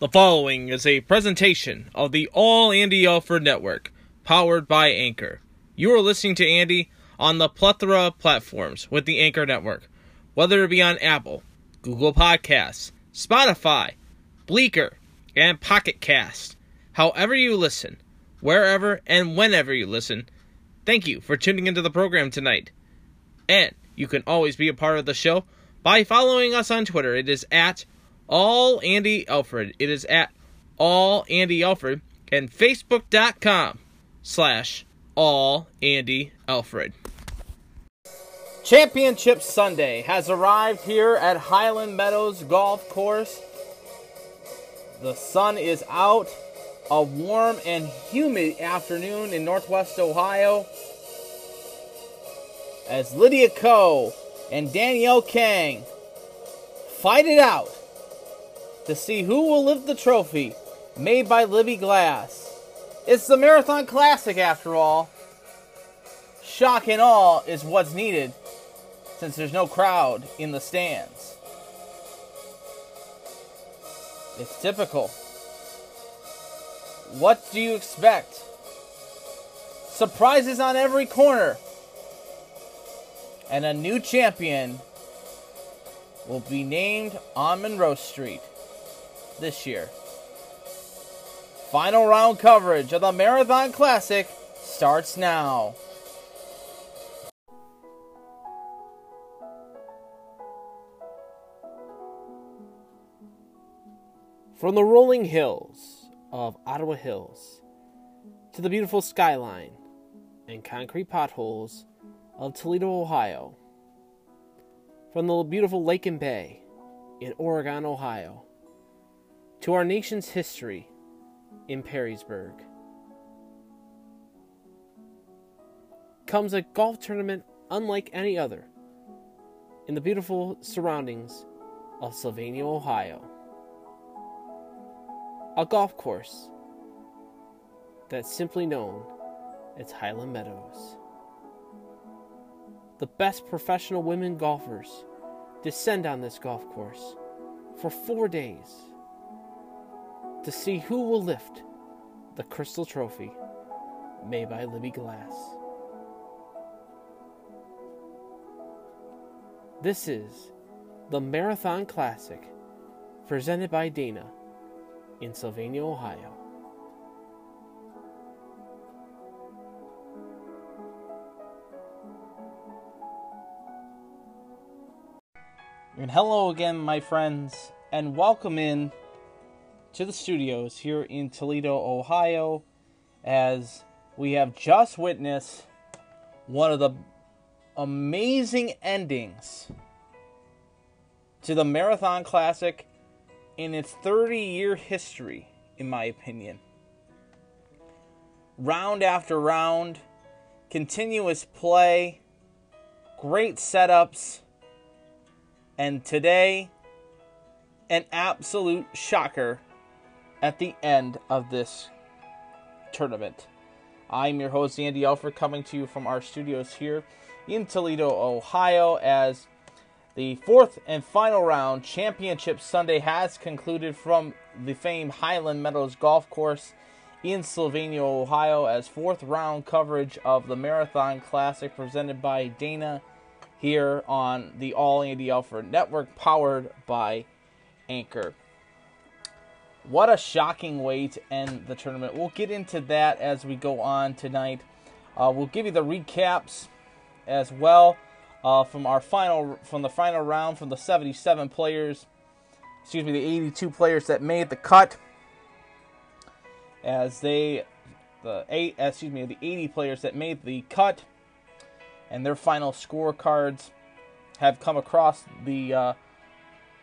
The following is a presentation of the All Andy Alford Network, powered by Anchor. You are listening to Andy on the plethora of platforms with the Anchor Network, whether it be on Apple, Google Podcasts, Spotify, Breaker, and Pocket Cast. However you listen, wherever and whenever you listen, thank you for tuning into the program tonight. And you can always be a part of the show by following us on Twitter. It is at all Andy Alford. It is at all Andy Alford and Facebook.com slash all Andy Alford. Championship Sunday has arrived here at Highland Meadows Golf Course. The sun is out. A warm and humid afternoon in northwest Ohio. As Lydia Ko and Danielle Kang fight it out to see who will lift the trophy made by Libbey Glass. It's the Marathon Classic after all. Shock and awe is what's needed since there's no crowd in the stands. It's typical. What do you expect? Surprises on every corner. And a new champion will be named on Monroe Street this year. Final round coverage of the Marathon Classic starts now. From the rolling hills of Ottawa Hills to the beautiful skyline and concrete potholes of Toledo, Ohio, from the beautiful Lake and Bay in Oregon, Ohio, to our nation's history in Perrysburg, comes a golf tournament unlike any other in the beautiful surroundings of Sylvania, Ohio. A golf course that's simply known as Highland Meadows. The best professional women golfers descend on this golf course for four days to see who will lift the crystal trophy made by Libbey Glass. This is the Marathon Classic presented by Dana in Sylvania, Ohio. And hello again, my friends, and welcome in to the studios here in Toledo, Ohio, as we have just witnessed one of the amazing endings to the Marathon Classic in its 30 year history, in my opinion. Round after round, continuous play, great setups, and today, an absolute shocker at the end of this tournament. I'm your host, Andy Alford, coming to you from our studios here in Toledo, Ohio, as the fourth and final round championship Sunday has concluded from the famed Highland Meadows Golf Course in Sylvania, Ohio, as fourth round coverage of the Marathon Classic presented by Dana here on the All Andy Alford Network, powered by Anchor. What a shocking way to end the tournament. We'll get into that as we go on tonight. Uh, we'll give you the recaps as well uh, from our final from the final round from the 77 players, excuse me, the 82 players that made the cut. As they the eight excuse me the 80 players that made the cut and their final scorecards have come across the uh,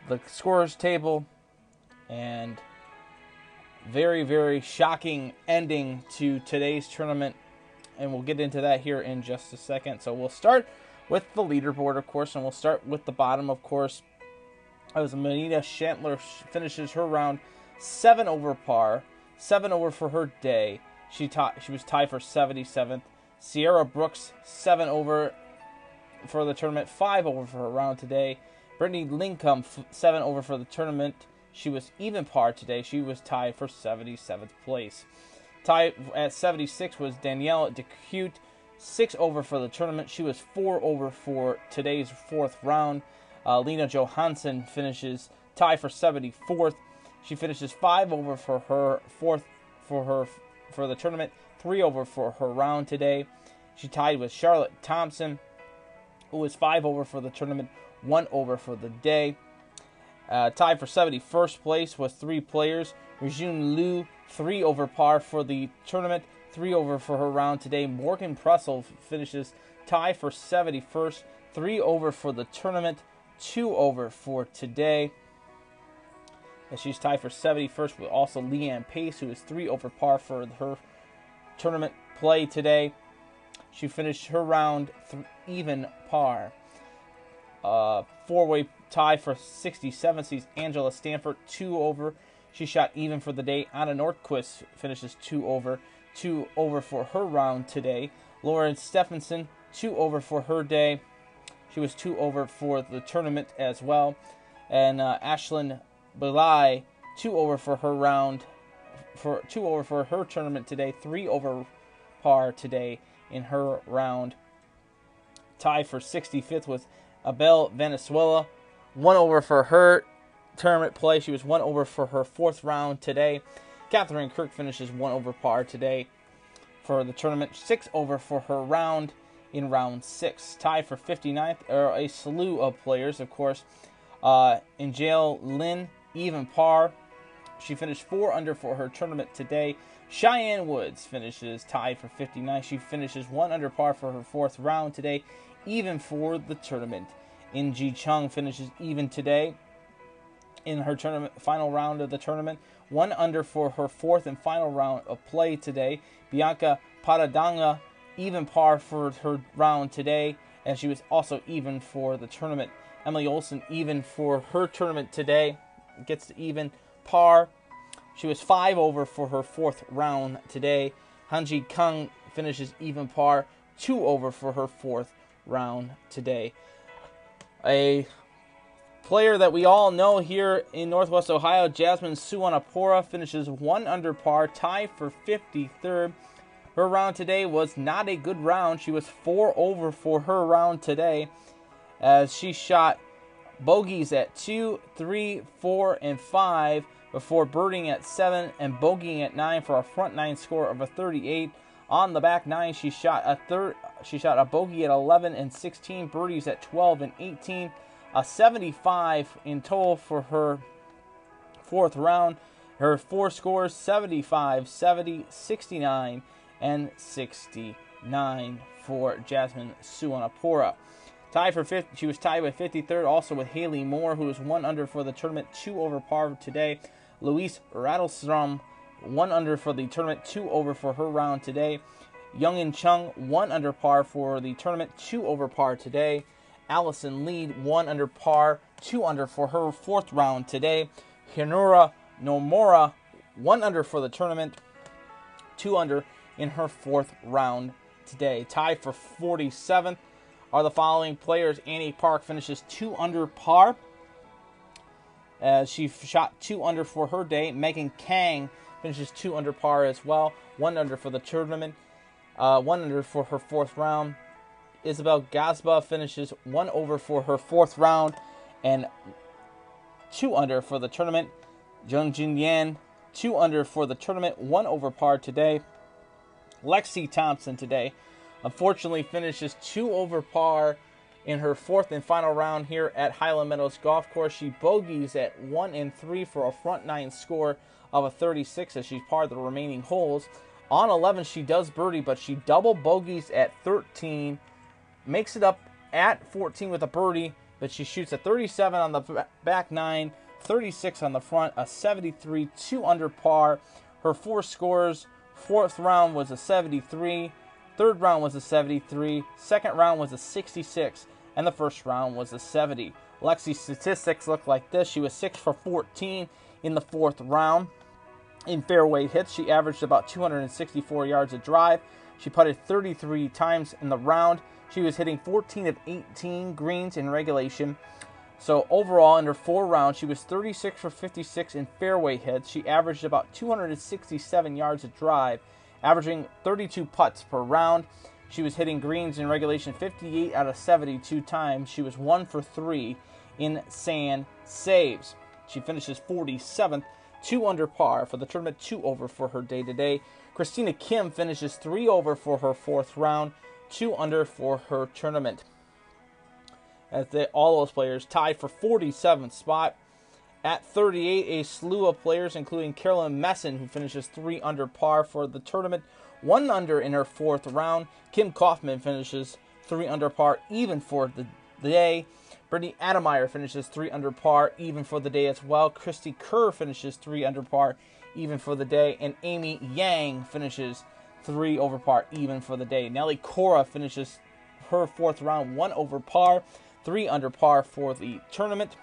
the scores table and very, very shocking ending to today's tournament, and we'll get into that here in just a second. So we'll start with the leaderboard, of course, and we'll start with the bottom, of course. As Manita Shantler finishes her round seven over par, seven over for her day. She taught, she was tied for 77th. Sierra Brooks seven over for the tournament, five over for her round today. Brittany Lincoln seven over for the tournament. She was even par today. She was tied for 77th place. Tied at 76 was Danielle DeCute, six over for the tournament. She was four over for today's fourth round. Uh, Lena Johansson finishes tie for 74th. She finishes five over for her fourth for her for the tournament, three over for her round today. She tied with Charlotte Thompson, who was five over for the tournament, one over for the day. Uh, tied for 71st place was three players. Rejun Liu, three over par for the tournament, three over for her round today. Morgan Pressel finishes tie for 71st, three over for the tournament, two over for today. And she's tied for 71st with also Lee-Anne Pace, who is three over par for her tournament play today. She finished her round th- even par. Uh, Four way tie for 67 sees Angela Stanford two over. She shot even for the day. Anna Nordqvist finishes two over. Two over for her round today. Lauren Stephenson, two over for her day. She was two over for the tournament as well. And uh, Ashleigh Buhai, two over for her round, for two over for her tournament today. Three over par today in her round. Tie for 65th with Albane Valenzuela. One over for her tournament play. She was one over for her fourth round today. Katherine Kirk finishes one over par today for the tournament. Six over for her round in round six. Tied for 59th are a slew of players, of course. Uh, in jail, Lynn, even par. She finished four under for her tournament today. Cheyenne Woods finishes tied for 59. She finishes one under par for her fourth round today, even for the tournament. In Gee Chun finishes even today in her tournament final round of the tournament. One under for her fourth and final round of play today. Bianca Pagdanganan even par for her round today, and she was also even for the tournament. Emily Olson even for her tournament today, gets to even par. She was five over for her fourth round today. Hanji Kang finishes even par, two over for her fourth round today. A player that we all know here in Northwest Ohio, Jasmine Suwannapura, finishes one under par, tied for 53rd. Her round today was not a good round. She was four over for her round today as she shot bogeys at two, three, four, and five before birding at seven and bogeying at nine for a front nine score of a 38. On the back nine, she shot a third. She shot a bogey at 11 and 16, birdies at 12 and 18, a 75 in total for her fourth round. Her four scores 75, 70, 69, and 69 for Jasmine Suwannapura. Tied for fifth, she was tied with 53rd, also with Haley Moore, who was one under for the tournament, two over par today. Louise Rattlestrom, one under for the tournament, two over for her round today. Young and Chung, one under par for the tournament, two over par today. Allison Lead, one under par, two under for her fourth round today. Hinura Nomura, one under for the tournament, two under in her fourth round today. Tied for 47th are the following players. Annie Park finishes two under par. As she shot two under for her day. Megan Kang finishes two under par as well. One under for the tournament. Uh, one under for her fourth round. Isabel Gazba finishes one over for her fourth round and two under for the tournament. Jung Jin Yan, two under for the tournament, one over par today. Lexi Thompson today, unfortunately, finishes two over par in her fourth and final round here at Highland Meadows Golf Course. She bogeys at one and three for a front nine score of a 36 as she parred the remaining holes. On 11, she does birdie, but she double bogeys at 13, makes it up at 14 with a birdie, but she shoots a 37 on the back nine, 36 on the front, a 73, two under par. Her four scores fourth round was a 73, third round was a 73, second round was a 66, and the first round was a 70. Lexi's statistics look like this. She was 6 for 14 in the fourth round. In fairway hits, she averaged about 264 yards a drive. She putted 33 times in the round. She was hitting 14 of 18 greens in regulation. So overall, in her four rounds, she was 36 for 56 in fairway hits. She averaged about 267 yards a drive, averaging 32 putts per round. She was hitting greens in regulation 58 out of 72 times. She was one for three in sand saves. She finishes 47th, two under par for the tournament, two over for her day to day. Christina Kim finishes three over for her fourth round, two under for her tournament. As they, all those players tied for 47th spot. At 38, a slew of players, including Caroline Masson, who finishes three under par for the tournament, one under in her fourth round. Kim Kaufman finishes three under par, even for the day. Brittany Altomare finishes three under par, even for the day as well. Cristie Kerr finishes three under par, even for the day. And Amy Yang finishes three over par, even for the day. Nelly Korda finishes her fourth round, one over par, three under par for the tournament.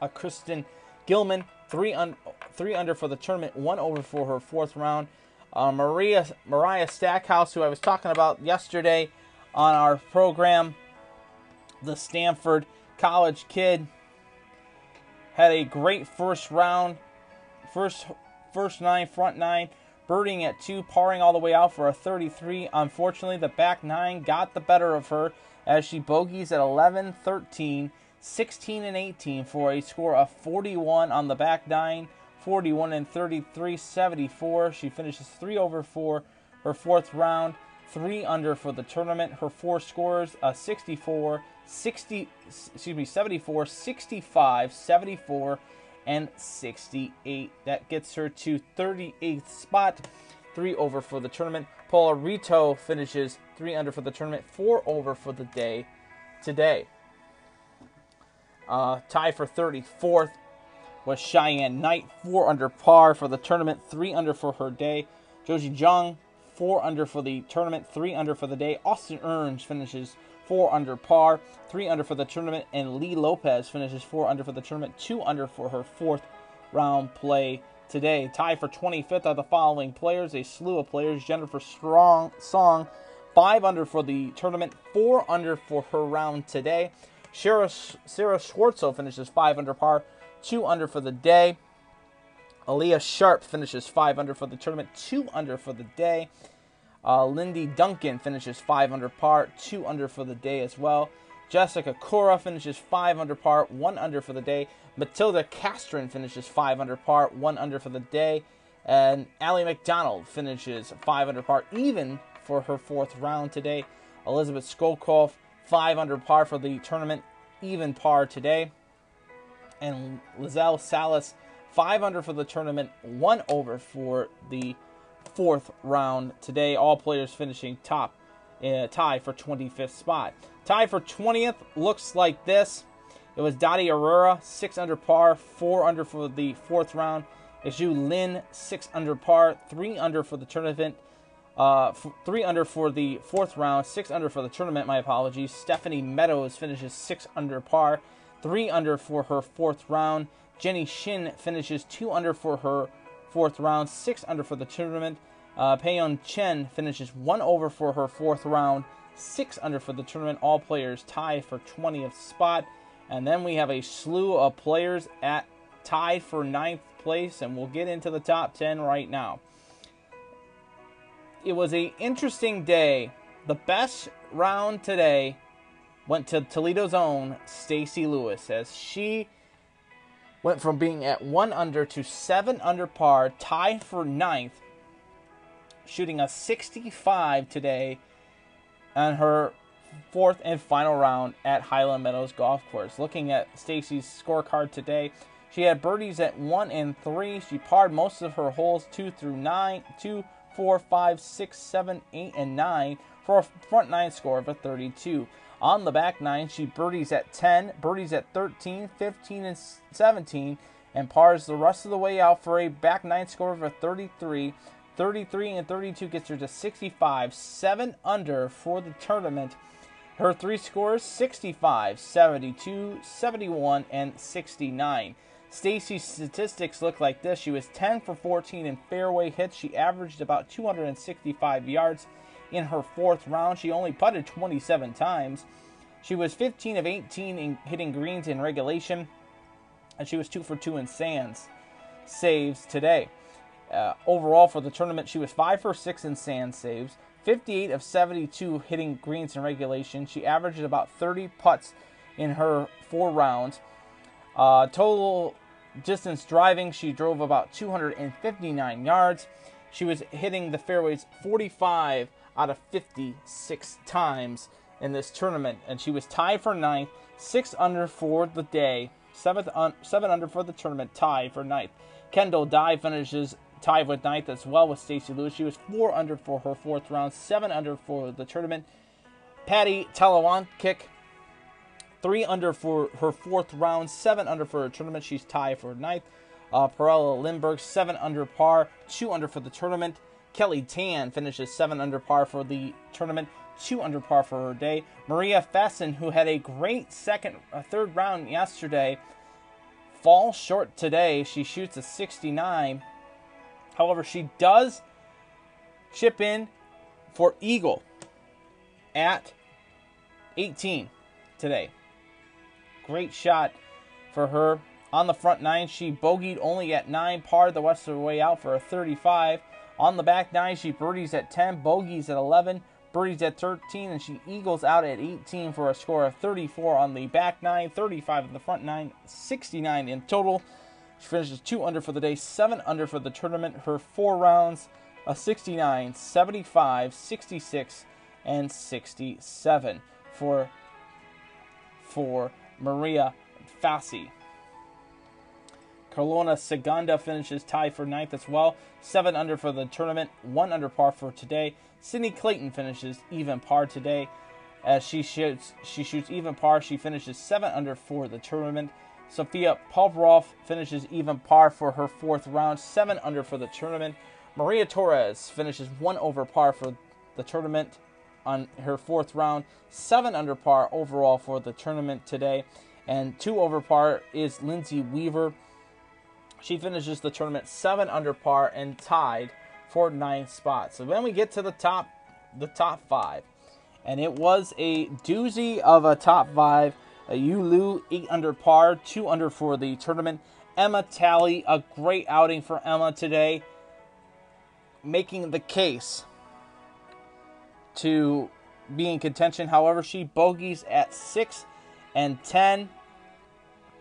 Uh, Kristen Gilman, three, un- three under for the tournament, one over for her fourth round. Uh, Maria Mariah Stackhouse, who I was talking about yesterday on our program, the Stanford College kid, had a great first round, first first nine, front nine, birding at two, parring all the way out for a 33. Unfortunately, the back nine got the better of her as she bogeys at 11, 13, 16, and 18 for a score of 41 on the back nine. 41 and 33, 74. She finishes three over four her fourth round, three under for the tournament. Her four scores: a 64, 60, excuse me, 74, 65, 74, and 68. That gets her to 38th spot, three over for the tournament. Paula Reto finishes three under for the tournament, four over for the day today. Uh, tie for 34th was Cheyenne Knight, four under par for the tournament, three under for her day. Josie Jung, four under for the tournament, three under for the day. Austin Ernst finishes four under par, three under for the tournament, and Lee Lopez finishes four under for the tournament, two under for her fourth round play today. Tie for 25th are the following players, a slew of players. Jennifer Strong Song, five under for the tournament, four under for her round today. Sarah, Sarah Schmelzel finishes five under par, two under for the day. Alena Sharp finishes five under for the tournament, two under for the day. Uh, Lindy Duncan finishes five under par, two under for the day as well. Jessica Korda finishes five under par, one under for the day. Matilda Castren finishes five under par, one under for the day. And Ally McDonald finishes five under par, even for her fourth round today. Elizabeth Skolkoff, five under par for the tournament, even par today and Lizette Salas, five under for the tournament, one over for the fourth round today. All players finishing top, uh, tie for 25th spot. Tie for 20th looks like this. It was Dottie Aurora, six under par, four under for the fourth round. Aju Lin, six under par, three under for the tournament. Uh, f- three under for the fourth round, six under for the tournament. My apologies. Stephanie Meadows finishes six under par three under for her fourth round. Jenny Shin finishes two under for her fourth round, six under for the tournament. Uh, Peyon Chen finishes one over for her fourth round, six under for the tournament. All players tie for 20th spot. And then we have a slew of players at tied for ninth place, and we'll get into the top 10 right now. It was a interesting day. The best round today went to Toledo's own Stacy Lewis as she went from being at one under to seven under par, tied for ninth, shooting a 65 today on her fourth and final round at Highland Meadows Golf Course. Looking at Stacy's scorecard today, she had birdies at one and three. She parred most of her holes two through nine, two, four, five, six, seven, eight, and nine for a front nine score of a 32. On the back nine, she birdies at 10, birdies at 13, 15, and 17, and pars the rest of the way out for a back nine score of a 33. 33 and 32 gets her to 65, 7 under for the tournament. Her three scores 65, 72, 71, and 69. Stacy's statistics look like this. She was 10 for 14 in fairway hits. She averaged about 265 yards in her fourth round. She only putted 27 times. She was 15 of 18 in hitting greens in regulation, and she was 2 for 2 in sands saves today. Uh, overall for the tournament, she was 5 for 6 in sand saves, 58 of 72 hitting greens in regulation. She averaged about 30 putts in her four rounds. Uh, total distance driving, she drove about 259 yards. She was hitting the fairways 45 out of 56 times in this tournament, and she was tied for ninth, six under for the day, seventh un, seven under for the tournament, tied for ninth. Kendall Dye finishes tied with ninth as well with Stacy Lewis. She was four under for her fourth round, seven under for the tournament. Patty Talawan kick three under for her fourth round, seven under for her tournament. She's tied for ninth. Uh, Pernilla Lindberg, seven under par, two under for the tournament. Kelly Tan finishes seven under par for the tournament, two under par for her day. Maria Fasten, who had a great second, uh, third round yesterday, falls short today. She shoots a 69. However, she does chip in for Eagle at 18 today. Great shot for her. On the front nine, she bogeyed only at 9, par the rest of the way out for a 35. On the back nine, she birdies at 10, bogeys at 11, birdies at 13, and she eagles out at 18 for a score of 34 on the back nine, 35 on the front nine, 69 in total. She finishes 2 under for the day, 7 under for the tournament. Her four rounds, a 69, 75, 66, and 67 for, for Maria Fassi. Carlona Segunda finishes tied for ninth as well. Seven under for the tournament, one under par for today. Sydney Clayton finishes even par today. As she shoots, she shoots even par. She finishes seven under for the tournament. Sophia Popov finishes even par for her fourth round, seven under for the tournament. Maria Torres finishes one over par for the tournament on her fourth round, seven under par overall for the tournament today, and two over par is Lindsay Weaver she finishes the tournament seven under par and tied for ninth spot. So then we get to the top, the top five, and it was a doozy of a top five. Uh, a Yulu eight under par, two under for the tournament. Emma Talley, a great outing for Emma today, making the case to be in contention. However, she bogeys at six and ten.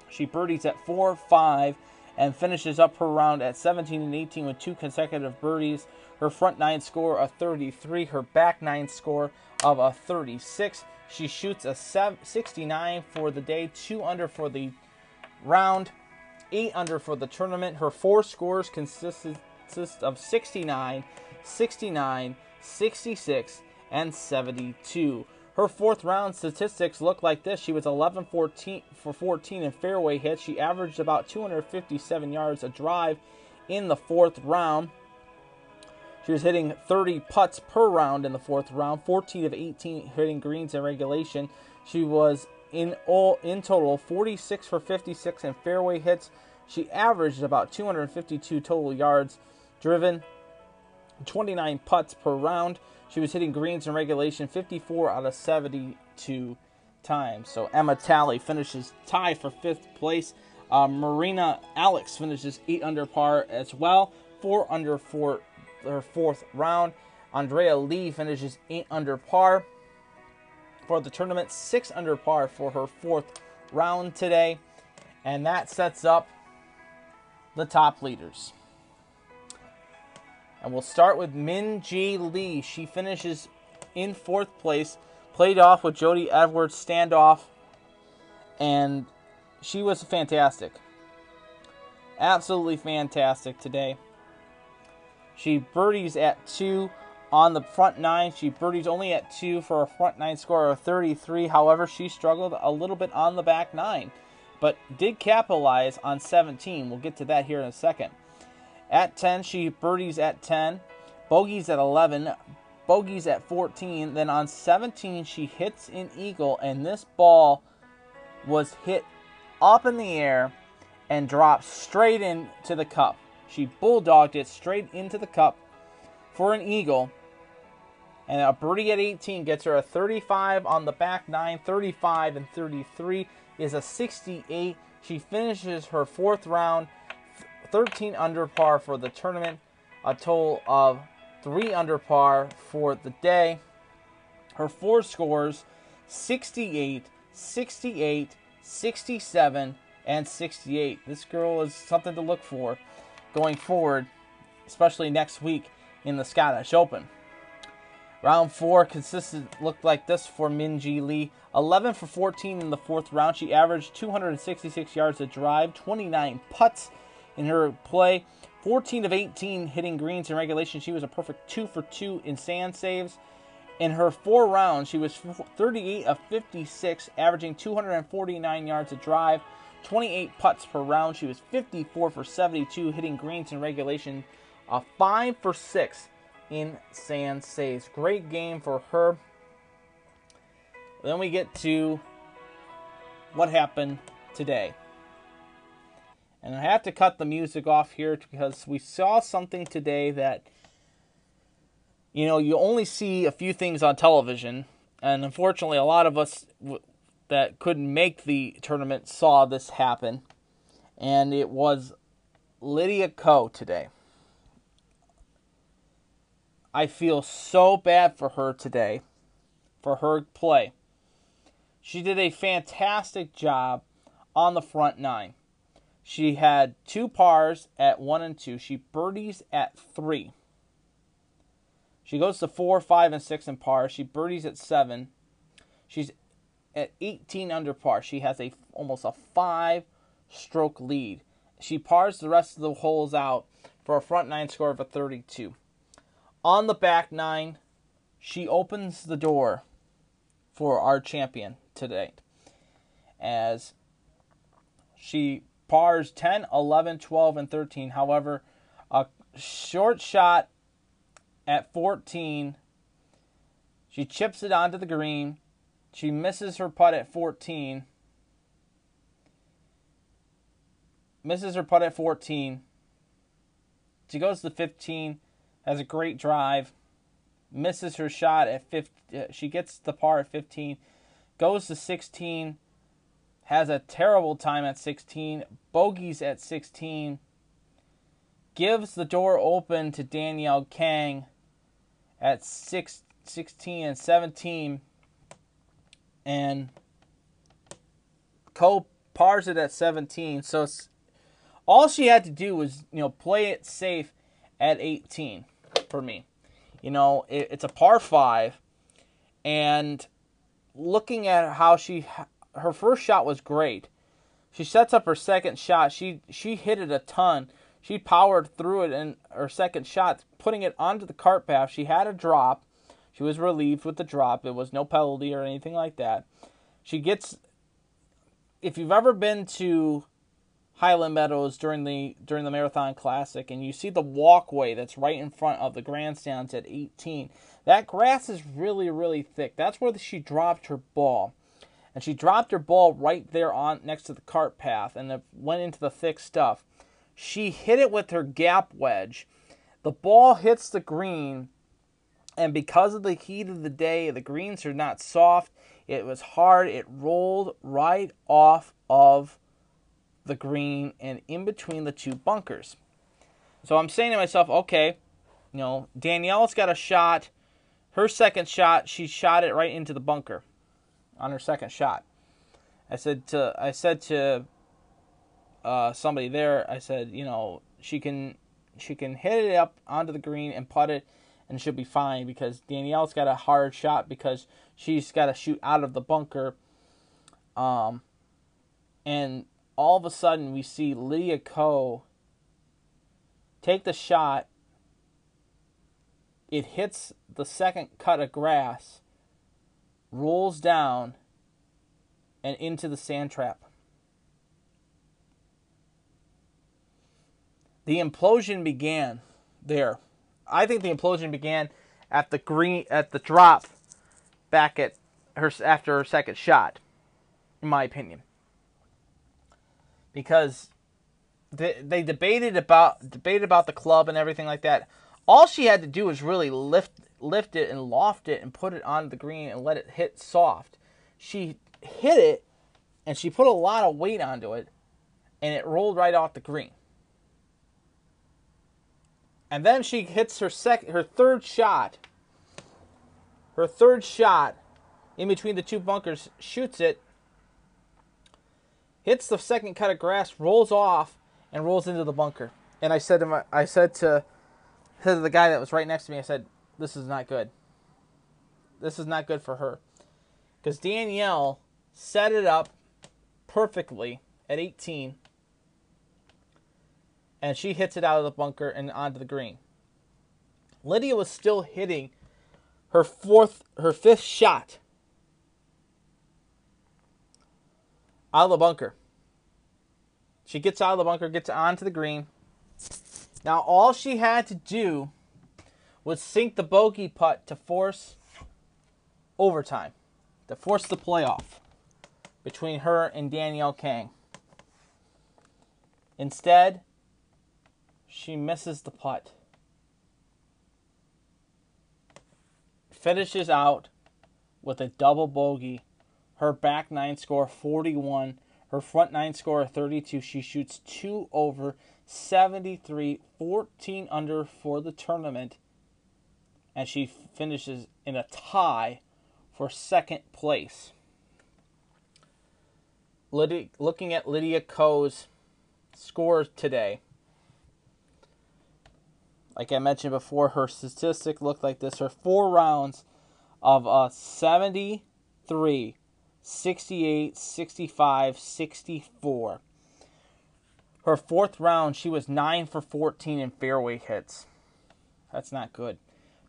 She birdies at four, five, and finishes up her round at 17 and 18 with two consecutive birdies. Her front nine score a 33, her back nine score of a 36. She shoots a 69 for the day, two under for the round, eight under for the tournament. Her four scores consist, consist of 69, 69, 66, and 72. Her fourth round statistics look like this. She was 11 14 for 14 in fairway hits. She averaged about 257 yards a drive in the fourth round. She was hitting 30 putts per round in the fourth round, 14 of 18 hitting greens in regulation. She was in all in total 46 for 56 in fairway hits. She averaged about 252 total yards driven, 29 putts per round. She was hitting greens in regulation 54 out of 72 times. So Emma Talley finishes tie for fifth place. Uh, Marina Alex finishes eight under par as well, four under for her fourth round. Andrea Lee finishes eight under par for the tournament, six under par for her fourth round today, and that sets up the top leaders. And we'll start with Minjee Lee. She finishes in fourth place, played off with Jodi Ewart Shadoff, and she was fantastic. Absolutely fantastic today. She birdies at two on the front nine. She birdies only at two for a front nine score of 33. However, she struggled a little bit on the back nine, but did capitalize on 17. We'll get to that here in a second. At 10, she birdies at 10, bogeys at 11, bogeys at 14. Then on 17, she hits an eagle, and this ball was hit up in the air and dropped straight into the cup. She bulldogged it straight into the cup for an eagle. And a birdie at 18 gets her a 35 on the back nine, 35 and 33 is a 68. She finishes her fourth round 13 under par for the tournament, a total of 3 under par for the day. Her four scores 68, 68, 67, and 68. This girl is something to look for going forward, especially next week in the Scottish Open. Round four consisted looked like this for Minjee Lee. 11 for 14 in the fourth round. She averaged 266 yards a drive, 29 putts in her play, 14 of 18 hitting greens in regulation. She was a perfect 2 for 2 in sand saves. In her four rounds, she was 38 of 56, averaging 249 yards a drive, 28 putts per round. She was 54 for 72, hitting greens in regulation, a 5 for 6 in sand saves. Great game for her. Then we get to what happened today. And I have to cut the music off here because we saw something today that, you know, you only see a few things on television. And unfortunately, a lot of us that couldn't make the tournament saw this happen. And it was Lydia Ko today. I feel so bad for her today, for her play. She did a fantastic job on the front nine. She had two pars at one and two. She birdies at three. She goes to four, five, and six in par. She birdies at seven. She's at 18 under par. She has a almost a five stroke lead. She pars the rest of the holes out for a front nine score of a 32. On the back nine, she opens the door for our champion today as she pars 10, 11, 12, and 13. However, a short shot at 14, she chips it onto the green. She misses her putt at 14. Misses her putt at 14. She goes to 15 has a great drive, misses her shot at 15. Uh, she gets the par at 15, goes to 16, has a terrible time at 16, bogeys at 16, gives the door open to Danielle Kang at 6, 16 and 17, and Ko pars it at 17. So all she had to do was, you know, play it safe at 18 for me. You know, it, it's a par five, and looking at how she her first shot was great. She sets up her second shot. She she hit it a ton. She powered through it in her second shot, putting it onto the cart path. She had a drop. She was relieved with the drop. It was no penalty or anything like that. She gets if you've ever been to Highland Meadows during the during the Marathon Classic, and you see the walkway that's right in front of the grandstands at 18. That grass is really really thick. That's where she dropped her ball, and she dropped her ball right there on next to the cart path, and it went into the thick stuff. She hit it with her gap wedge. The ball hits the green, and because of the heat of the day, the greens are not soft. It was hard. It rolled right off of the green and in between the two bunkers. So I'm saying to myself, okay, you know, Danielle's got a shot. Her second shot, she shot it right into the bunker on her second shot. I said to I said to uh, somebody there, I said, you know, she can she can hit it up onto the green and putt it and she'll be fine because Danielle's got a hard shot because she's got to shoot out of the bunker. Um, and all of a sudden we see Lydia Ko take the shot. It hits the second cut of grass, rolls down, and into the sand trap. The implosion began there. I think the implosion began at the green at the drop back at her after her second shot, in my opinion because they, they debated about debated about the club and everything like that. All she had to do was really lift lift it and loft it and put it on the green and let it hit soft. She hit it and she put a lot of weight onto it and it rolled right off the green. And then she hits her sec her third shot. Her third shot in between the two bunkers, shoots it, hits the second cut of grass, rolls off, and rolls into the bunker. And I said to my I said to, to the guy that was right next to me, I said, This is not good. This is not good for her. Because Danielle set it up perfectly at 18 and she hits it out of the bunker and onto the green. Lydia was still hitting her fourth, her fifth shot out of the bunker. She gets out of the bunker, gets onto the green. Now all she had to do was sink the bogey putt to force overtime, to force the playoff between her and Danielle Kang. Instead, she misses the putt. Finishes out with a double bogey. Her back nine score 41. Her front nine score 32. She shoots two over 73, 14 under for the tournament. And she finishes in a tie for second place. Lydia, looking at Lydia Ko's scores today like I mentioned before, her statistic looked like this. Her four rounds of uh, 73, 68, 65, 64. Her fourth round, she was 9 for 14 in fairway hits. That's not good.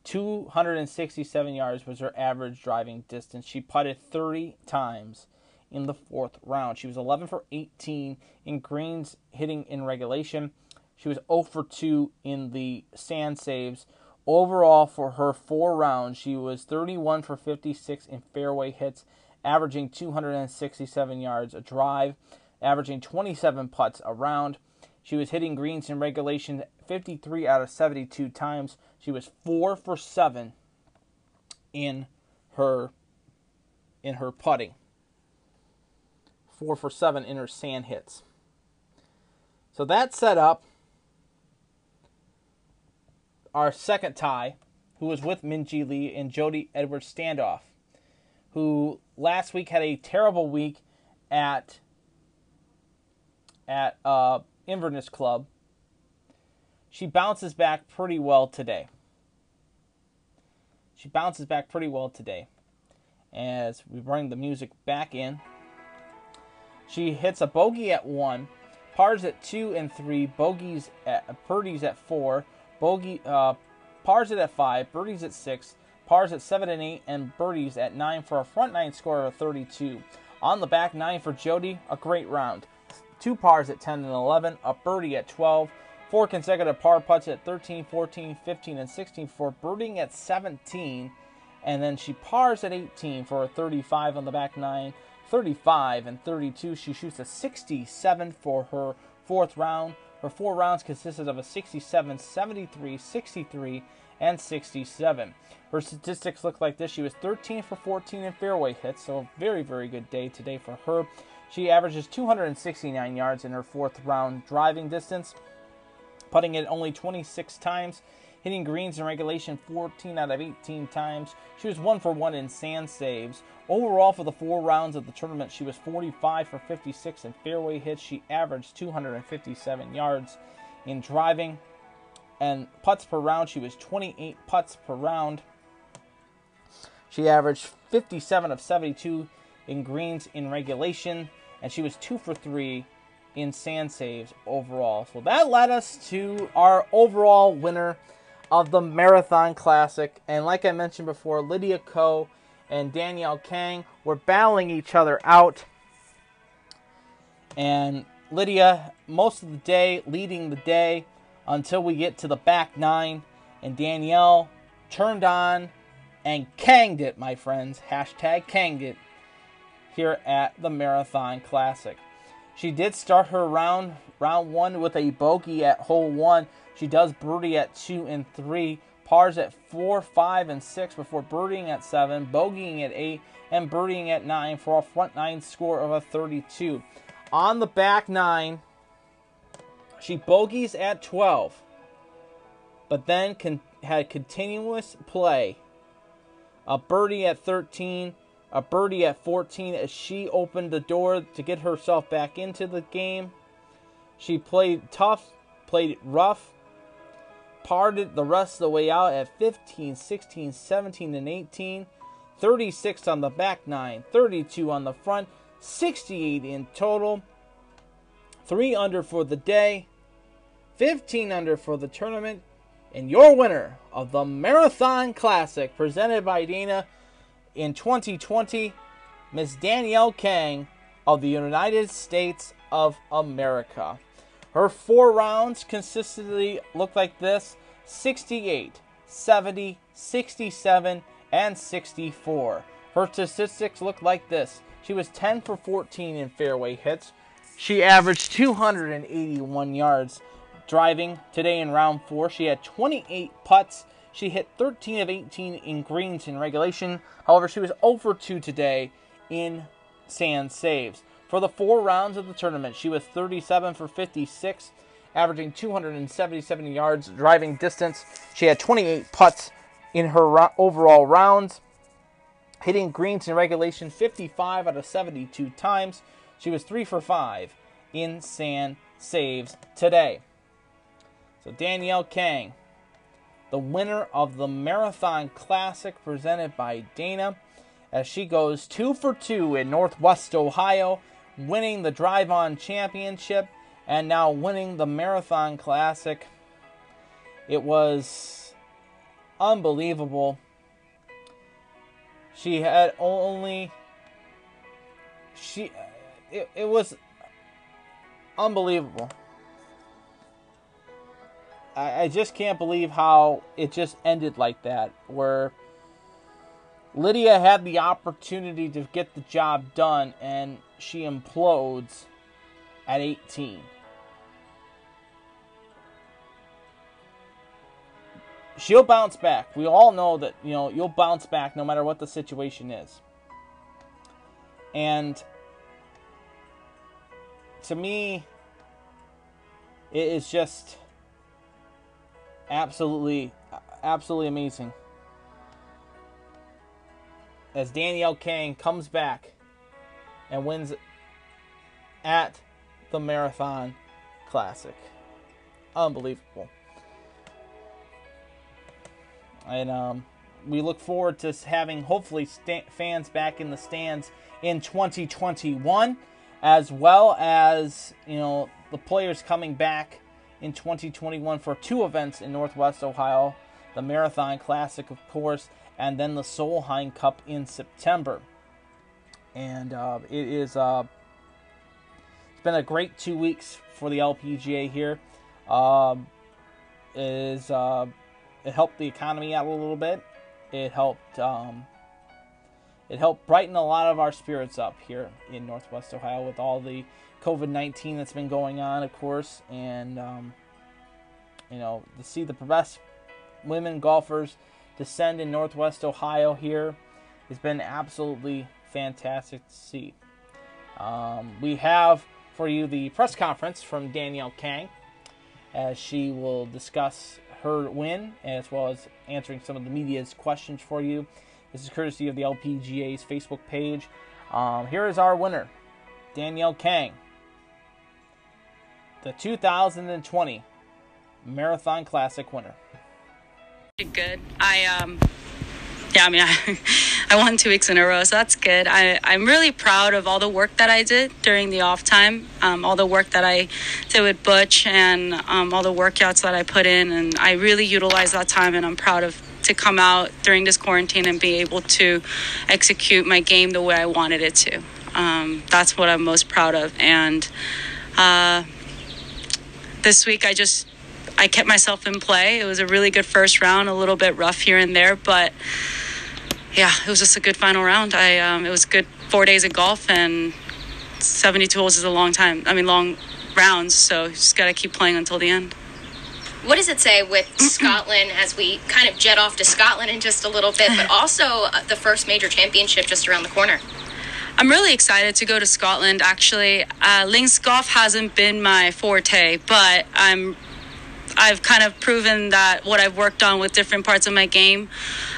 267 yards was her average driving distance. She putted 30 times in the fourth round. She was 11 for 18 in greens hitting in regulation. She was 0 for 2 in the sand saves. Overall, for her four rounds, she was 31 for 56 in fairway hits, averaging 267 yards a drive, averaging 27 putts a round. She was hitting greens in regulation 53 out of 72 times. She was 4 for 7 in her in her putting. 4 for 7 in her sand hits. So that set up our second tie, who was with Minjee Lee and Jodi Ewart Shadoff, who last week had a terrible week at at uh, Inverness Club. She bounces back pretty well today. She bounces back pretty well today. As we bring the music back in, she hits a bogey at one, pars at two and three, bogeys at birdies at four, bogey, uh, pars it at five, birdies at six, pars at seven and eight, and birdies at nine for a front nine score of 32. On the back nine for Jodi, a great round. Two pars at 10 and 11, a birdie at 12, four consecutive par putts at 13, 14, 15, and 16 for birding at 17, and then she pars at 18 for a 35 on the back nine. 35 and 32. She shoots a 67 for her fourth round. Her four rounds consisted of a 67, 73, 63, and 67. Her statistics look like this. She was 13 for 14 in fairway hits, so a very, very good day today for her. She averages 269 yards in her fourth round driving distance, putting it only 26 times hitting greens in regulation 14 out of 18 times. She was 1 for 1 in sand saves. Overall, for the four rounds of the tournament, she was 45 for 56 in fairway hits. She averaged 257 yards in driving. And putts per round, she was 28 putts per round. She averaged 57 of 72 in greens in regulation, and she was 2 for 3 in sand saves overall. So that led us to our overall winner of the Marathon Classic. And like I mentioned before, Lydia Ko and Danielle Kang were battling each other out. And Lydia, most of the day, leading the day until we get to the back nine. And Danielle turned on and kanged it, my friends. Hashtag kanged it here at the Marathon Classic. She did start her round round one with a bogey at hole one. She does birdie at two and three, pars at 4, 5, and 6 before birdieing at 7, bogeying at 8, and birdieing at 9 for a front 9 score of a 32. On the back 9, she bogeys at 12, but then con- had continuous play. A birdie at 13, a birdie at 14 as she opened the door to get herself back into the game. She played tough, played rough, parted the rest of the way out at 15, 16, 17, and 18. 36 on the back nine, 32 on the front, 68 in total. 3 under for the day, 15 under for the tournament, and your winner of the Marathon Classic presented by Dana in 2020, Miss Danielle Kang of the United States of America. Her four rounds consistently look like this 68, 70, 67, and 64. Her statistics looked like this. She was 10 for 14 in fairway hits. She averaged 281 yards driving today in round four. She had 28 putts. She hit 13 of 18 in greens in regulation. However, she was over 2 today in sand saves. For the four rounds of the tournament, she was 37 for 56, averaging 277 yards driving distance. She had 28 putts in her overall rounds, hitting greens in regulation 55 out of 72 times. She was 3 for 5 in sand saves today. So Danielle Kang, the winner of the Marathon Classic presented by Dana, as she goes 2 for 2 in Northwest Ohio winning the Drive On Championship and now winning the Marathon Classic. It was unbelievable. She had only she it, it was unbelievable. I, I just can't believe how it just ended like that where Lydia had the opportunity to get the job done and she implodes at 18. She'll bounce back. We all know that, you know, you'll bounce back no matter what the situation is. And to me, it is just absolutely, absolutely amazing as Danielle Kang comes back and wins at the Marathon Classic. Unbelievable. And um, we look forward to having hopefully sta- fans back in the stands in 2021, as well as you know the players coming back in 2021 for two events in Northwest Ohio, the Marathon Classic, of course, and then the Solheim Cup in September. And uh, it is uh, it's been a great two weeks for the LPGA here. Um, is uh, it helped the economy out a little bit. It helped um, it helped brighten a lot of our spirits up here in Northwest Ohio with all the COVID nineteen that's been going on, of course, and um, you know to see the best women golfers descend in Northwest Ohio here has been absolutely fantastic to see. Um, we have for you the press conference from Danielle Kang as she will discuss her win as well as answering some of the media's questions for you. This is courtesy of the LPGA's Facebook page. Um, here is our winner, Danielle Kang, the 2020 Marathon Classic winner. Good. I um yeah, I mean I I won two weeks in a row, so that's good. I, I'm really proud of all the work that I did during the off time, um, all the work that I did with Butch and um, all the workouts that I put in and I really utilized that time and I'm proud of to come out during this quarantine and be able to execute my game the way I wanted it to. Um, that's what I'm most proud of. And uh, this week I just I kept myself in play. It was a really good first round, a little bit rough here and there, but yeah, it was just a good final round. I um, it was good four days of golf and 72 holes is a long time. I mean, long rounds, so you just got to keep playing until the end. what does it say with Scotland as we kind of jet off to Scotland in just a little bit, but also uh, the first major championship just around the corner? I'm really excited to go to Scotland. Actually, uh, links golf hasn't been my forte, but I'm I've kind of proven that what I've worked on with different parts of my game,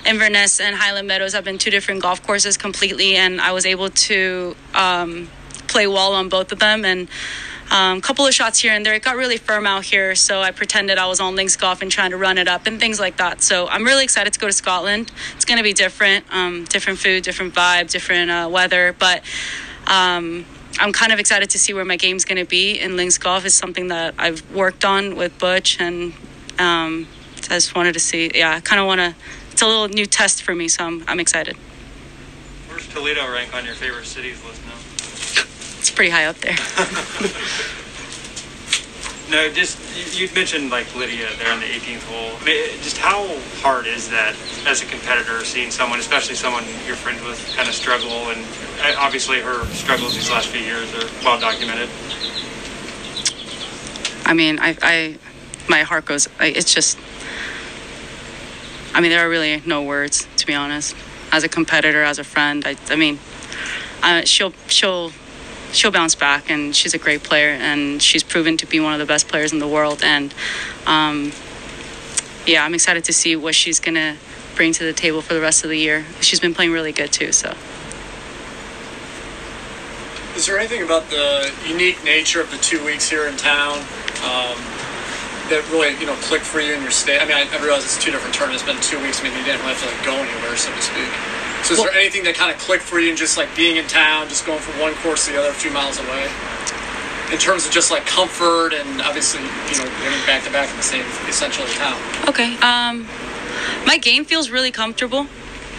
Inverness and Highland Meadows have been two different golf courses completely, and I was able to um, play well on both of them and a um, couple of shots here and there. It got really firm out here, so I pretended I was on links golf and trying to run it up and things like that. So I'm really excited to go to Scotland. It's going to be different, um, different food, different vibe, different uh, weather, but. Um, I'm kind of excited to see where my game's going to be. And links golf is something that I've worked on with Butch, and um, I just wanted to see. Yeah, I kind of want to. It's a little new test for me, so I'm, I'm excited. Where's Toledo rank on your favorite cities list now? It's pretty high up there. no, just you mentioned like Lydia there on the 18th hole. Just how hard is that as a competitor, seeing someone, especially someone you're friends with, kind of struggle? And uh, obviously, her struggles these last few years are well documented. I mean, I, I my heart goes. It's just. I mean, there are really no words to be honest. As a competitor, as a friend, I, I mean, uh, she'll she'll she'll bounce back, and she's a great player, and she's proven to be one of the best players in the world. And um, yeah, I'm excited to see what she's gonna bring to the table for the rest of the year. She's been playing really good too. So. Is there anything about the unique nature of the two weeks here in town um, that really, you know, clicked for you in your stay? I mean, I, I realize it's two different tournaments. It's been two weeks. I Maybe you didn't have to like, go anywhere, so to speak. So is well, there anything that kind of clicked for you in just like being in town, just going from one course to the other a few miles away? In terms of just like comfort and obviously, you know, winning back to back in the same essentially town. Okay. Um, my game feels really comfortable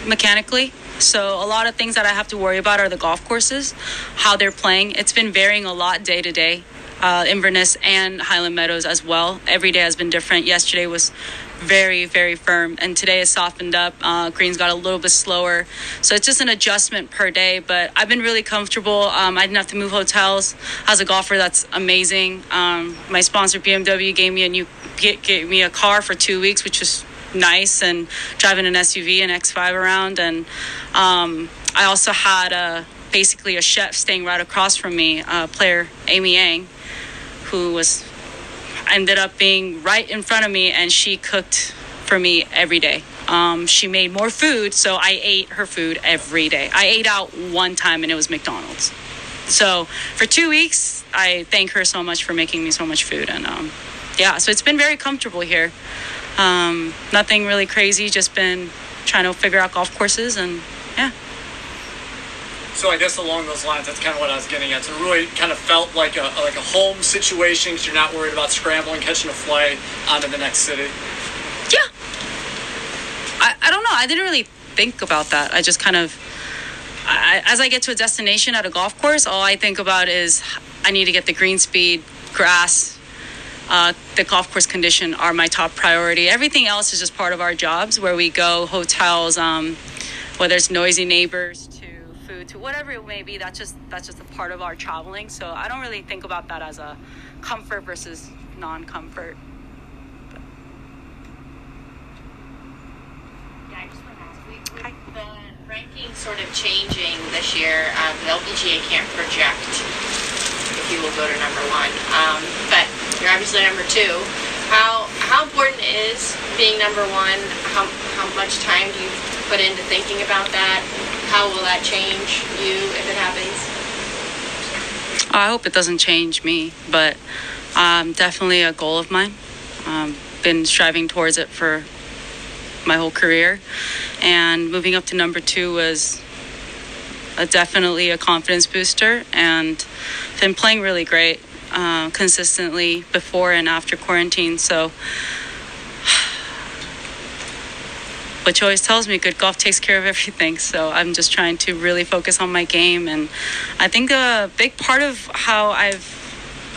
mechanically. So a lot of things that I have to worry about are the golf courses, how they're playing. It's been varying a lot day to day. Uh, Inverness and Highland Meadows as well. Every day has been different. Yesterday was very, very firm. And today has softened up. Uh, greens got a little bit slower. So it's just an adjustment per day. But I've been really comfortable. Um, I didn't have to move hotels. As a golfer, that's amazing. Um, my sponsor, BMW, gave me a new gave me a car for two weeks, which was nice. And driving an SUV and X5 around. And um, I also had a basically a chef staying right across from me, uh, player Amy Yang, who was ended up being right in front of me, and she cooked for me every day. Um, she made more food, so I ate her food every day. I ate out one time, and it was McDonald's. So for two weeks, I thank her so much for making me so much food, and um, yeah, so it's been very comfortable here. Um, nothing really crazy, just been trying to figure out golf courses, and yeah. So I guess along those lines, that's kind of what I was getting at. So it really kind of felt like a like a home situation because you're not worried about scrambling, catching a flight onto the next city. Yeah. I, I don't know. I didn't really think about that. I just kind of, I, as I get to a destination at a golf course, all I think about is I need to get the green speed, grass, uh, the golf course condition are my top priority. Everything else is just part of our jobs where we go, hotels, um, whether it's noisy neighbors to whatever it may be that's just that's just a part of our traveling so i don't really think about that as a comfort versus non-comfort yeah, I just want to ask, with, with the ranking sort of changing this year, um, the LPGA can't project if you will go to number one. Um, but you're obviously number two. How how important is being number one? How how much time do you put into thinking about that? How will that change you if it happens? I hope it doesn't change me, but um, definitely a goal of mine. Um, been striving towards it for my whole career, and moving up to number two was a, definitely a confidence booster, and been playing really great uh, consistently before and after quarantine. So which always tells me good golf takes care of everything. So I'm just trying to really focus on my game. And I think a big part of how I've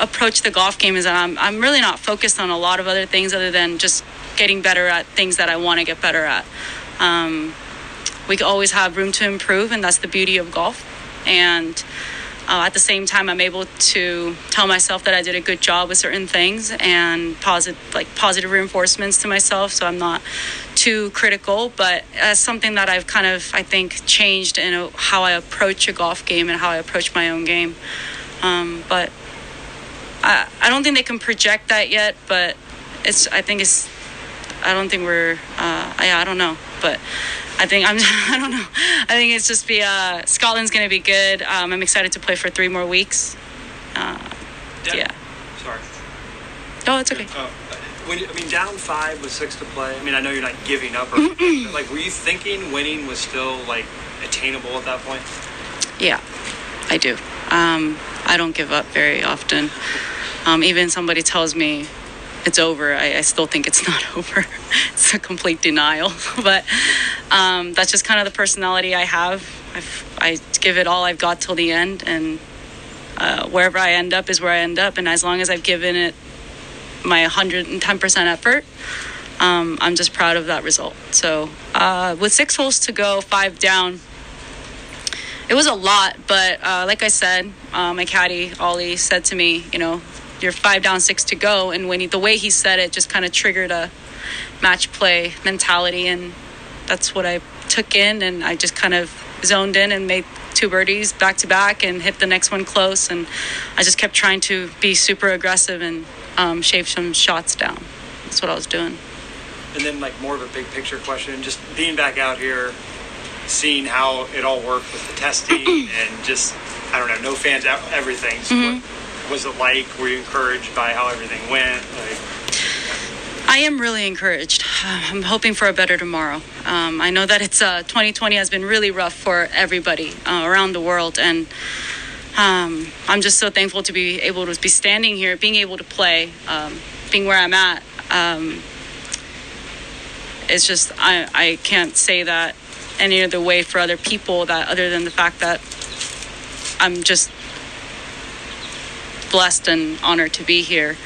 approached the golf game is that I'm, I'm really not focused on a lot of other things other than just getting better at things that I want to get better at. Um, we always have room to improve, and that's the beauty of golf. And uh, at the same time, I'm able to tell myself that I did a good job with certain things and positive, like positive reinforcements to myself. So I'm not too critical, but as something that I've kind of, I think, changed in how I approach a golf game and how I approach my own game. Um, but I, I don't think they can project that yet, but it's, I think it's, I don't think we're, uh, yeah, I don't know, but I think I'm. I don't know. I think it's just be. Uh, Scotland's going to be good. Um, I'm excited to play for three more weeks. Uh, yeah. Sorry. Oh, it's okay. Uh, when you, I mean, down five with six to play. I mean, I know you're not giving up. Or, like, were you thinking winning was still like attainable at that point? Yeah, I do. Um, I don't give up very often. Um, even somebody tells me it's over, I, I, still think it's not over. it's a complete denial. but um, that's just kind of the personality I have. I've, i give it all I've got till the end, and uh, wherever I end up is where I end up. And as long as I've given it my 110% effort, um, I'm just proud of that result. So, uh, with six holes to go, five down, it was a lot. But uh, like I said, uh, my caddy Ollie said to me, you know, you're five down, six to go. And when he, the way he said it just kind of triggered a match play mentality. And that's what I took in. And I just kind of zoned in and made two birdies back to back and hit the next one close. And I just kept trying to be super aggressive and um, shave some shots down. That's what I was doing. And then, like, more of a big picture question just being back out here, seeing how it all worked with the testing and just, I don't know, no fans, everything. So mm-hmm. what, was it like? Were you encouraged by how everything went? Like, I am really encouraged. I'm hoping for a better tomorrow. Um, I know that it's uh, 2020 has been really rough for everybody uh, around the world, and um, I'm just so thankful to be able to be standing here, being able to play, um, being where I'm at. Um, it's just I, I can't say that any other way for other people that other than the fact that I'm just blessed and honored to be here.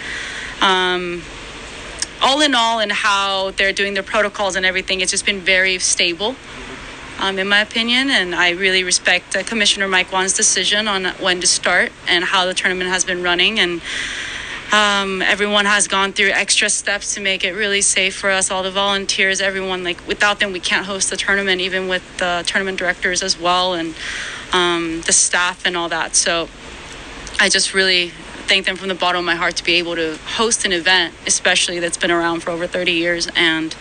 Um, all in all, and how they're doing their protocols and everything, it's just been very stable, um, in my opinion. And I really respect uh, Commissioner Mike Whan's decision on when to start and how the tournament has been running. And um, everyone has gone through extra steps to make it really safe for us, all the volunteers, everyone. Like without them, we can't host the tournament, even with the tournament directors as well, and um, the staff and all that. So I just really thank them from the bottom of my heart to be able to host an event, especially that's been around for over 30 years, and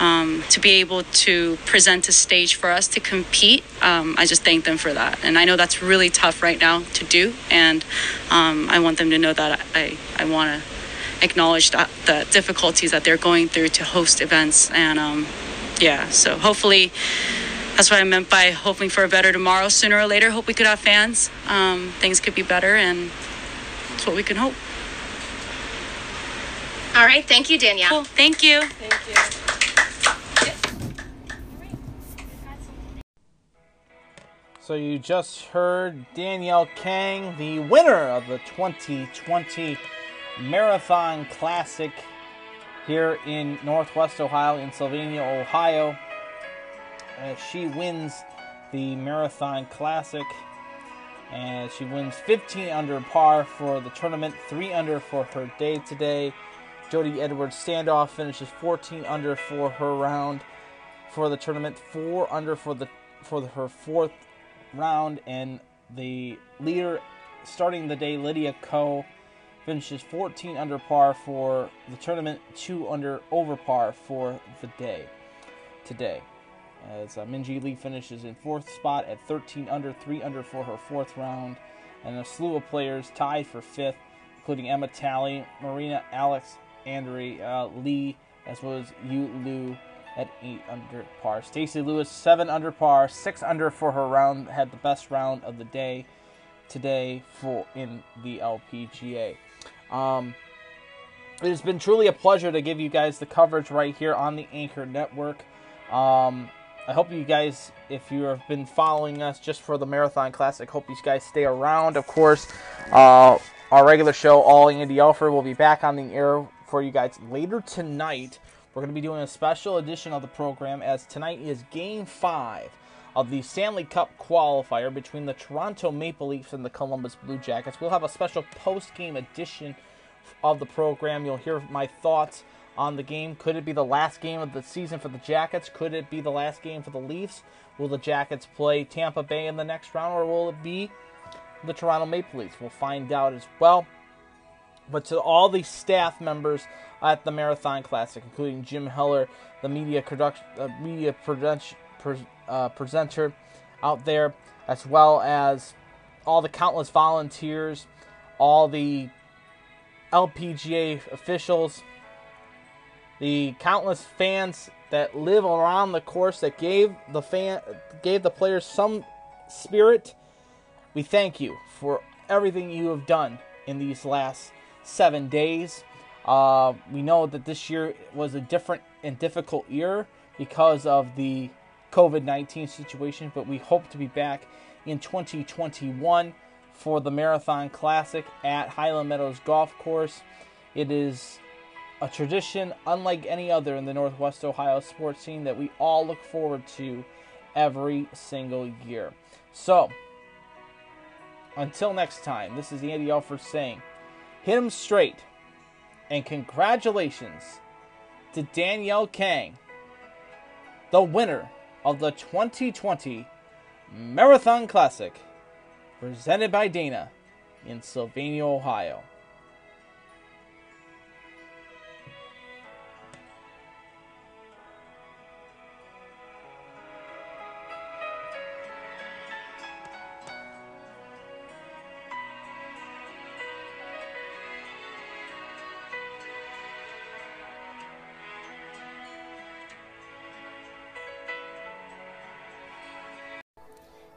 um, to be able to present a stage for us to compete. Um, I just thank them for that. And I know that's really tough right now to do, and um, I want them to know that I, I want to acknowledge that, the difficulties that they're going through to host events. And um, yeah, so hopefully that's what I meant by hoping for a better tomorrow. Sooner or later, hope we could have fans. Um, things could be better, and that's what we can hope. All right. Thank you, Danielle. Cool. Thank you. Thank you. So you just heard Danielle Kang, the winner of the 2020 Marathon Classic here in Northwest Ohio, in Sylvania, Ohio as she wins the Marathon Classic. And she wins 15 under par for the tournament, 3 under for her day today. Jodi Ewart Shadoff finishes 14 under for her round for the tournament, 4 under for the for the, her fourth round, and the leader starting the day, Lydia Ko, finishes 14 under par for the tournament, 2 under over par for the day today. As uh, Minjee Lee finishes in fourth spot at 13 under, 3 under for her fourth round, and a slew of players tied for fifth, including Emma Talley, Marina Alex Andre uh, Lee, as well as Yu Liu at 8 under par. Stacy Lewis, 7 under par, 6 under for her round, had the best round of the day today for in the LPGA. Um, it has been truly a pleasure to give you guys the coverage right here on the Anchor Network. Um, I hope you guys, if you have been following us just for the Marathon Classic, hope you guys stay around. Of course, uh, our regular show, All Andy Alford, will be back on the air for you guys later tonight. We're going to be doing a special edition of the program as tonight is Game 5 of the Stanley Cup qualifier between the Toronto Maple Leafs and the Columbus Blue Jackets. We'll have a special post game edition of the program. You'll hear my thoughts on the game. Could it be the last game of the season for the Jackets? Could it be the last game for the Leafs? Will the Jackets play Tampa Bay in the next round, or will it be the Toronto Maple Leafs? We'll find out as well. But to all the staff members at the Marathon Classic, including Jim Heller, the media, production, uh, media production, uh, presenter out there, as well as all the countless volunteers, all the LPGA officials, the countless fans that live around the course that gave the fan gave the players some spirit. We thank you for everything you have done in these last seven days. Uh, we know that this year was a different and difficult year because of the COVID 19 situation, but we hope to be back in 2021 for the Marathon Classic at Highland Meadows Golf Course. It is a tradition unlike any other in the Northwest Ohio sports scene that we all look forward to every single year. So, until next time, this is Andy Alford saying, hit him straight, and congratulations to Danielle Kang, the winner of the 2020 Marathon Classic, presented by Dana in Sylvania, Ohio.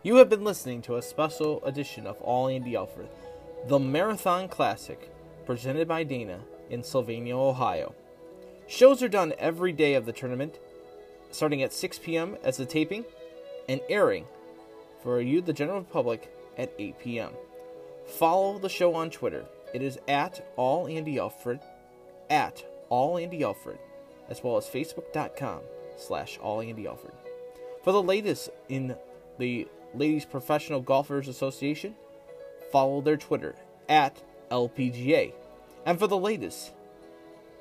You have been listening to a special edition of All Andy Alford, the Marathon Classic, presented by Dana in Sylvania, Ohio. Shows are done every day of the tournament, starting at 6 p.m. as the taping, and airing for you, the general public, at 8 p.m. Follow the show on Twitter. It is at All Andy Alford, at All Andy Alford, as well as Facebook.com slash All Andy Alford. For the latest in the Ladies Professional Golfers Association, follow their Twitter at LPGA. And for the latest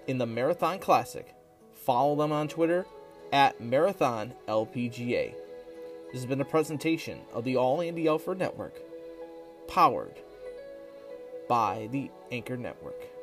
in the Marathon Classic, follow them on Twitter at Marathon LPGA. This has been a presentation of the All Andy Alford Network, powered by the Anchor Network.